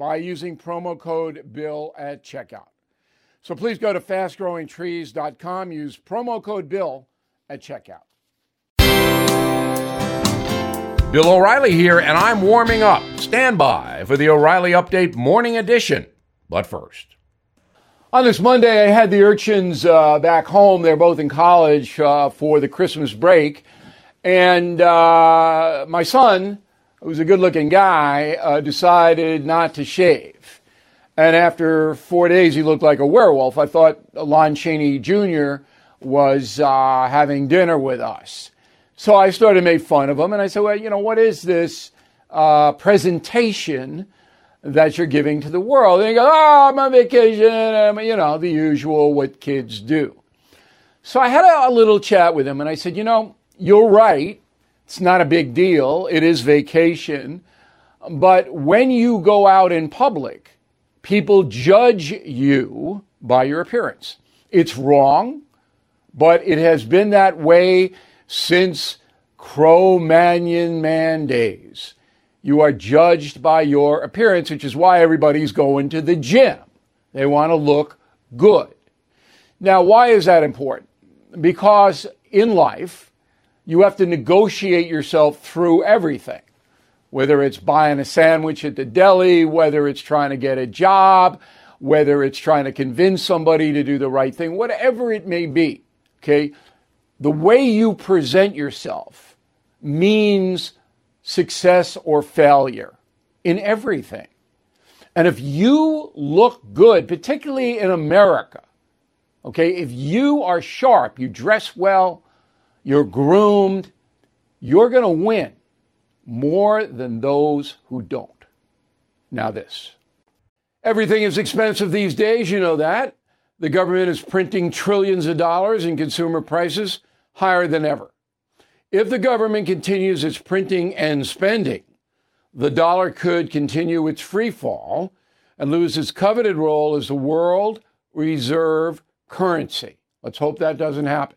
by using promo code BILL at checkout. So please go to fastgrowingtrees.com, use promo code BILL at checkout. Bill O'Reilly here, and I'm warming up. Stand by for the O'Reilly Update Morning Edition. But first, on this Monday, I had the urchins uh, back home. They're both in college uh, for the Christmas break. And uh, my son, who was a good looking guy, uh, decided not to shave. And after four days, he looked like a werewolf. I thought Lon Chaney Jr. was uh, having dinner with us. So I started to make fun of him. And I said, well, you know, what is this uh, presentation that you're giving to the world? And he goes, oh, I'm on vacation. I'm, you know, the usual what kids do. So I had a, a little chat with him and I said, you know, you're right. It's not a big deal. It is vacation. But when you go out in public, people judge you by your appearance. It's wrong, but it has been that way since Cro-Magnon man days. You are judged by your appearance, which is why everybody's going to the gym. They want to look good. Now, why is that important? Because in life, you have to negotiate yourself through everything, whether it's buying a sandwich at the deli, whether it's trying to get a job, whether it's trying to convince somebody to do the right thing, whatever it may be. Okay. The way you present yourself means success or failure in everything. And if you look good, particularly in America, okay, if you are sharp, you dress well, you're groomed, you're going to win more than those who don't. Now, this. Everything is expensive these days, you know that. The government is printing trillions of dollars and consumer prices higher than ever. If the government continues its printing and spending, the dollar could continue its free fall and lose its coveted role as the world reserve currency. Let's hope that doesn't happen.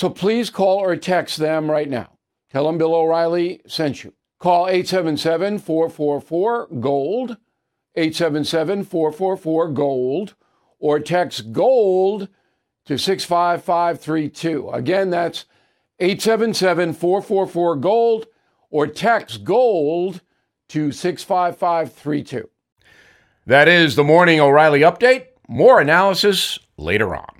So please call or text them right now. Tell them Bill O'Reilly sent you. Call 877 444 GOLD, 877 444 GOLD, or text GOLD to 65532. Again, that's 877 444 GOLD, or text GOLD to 65532. That is the Morning O'Reilly Update. More analysis later on.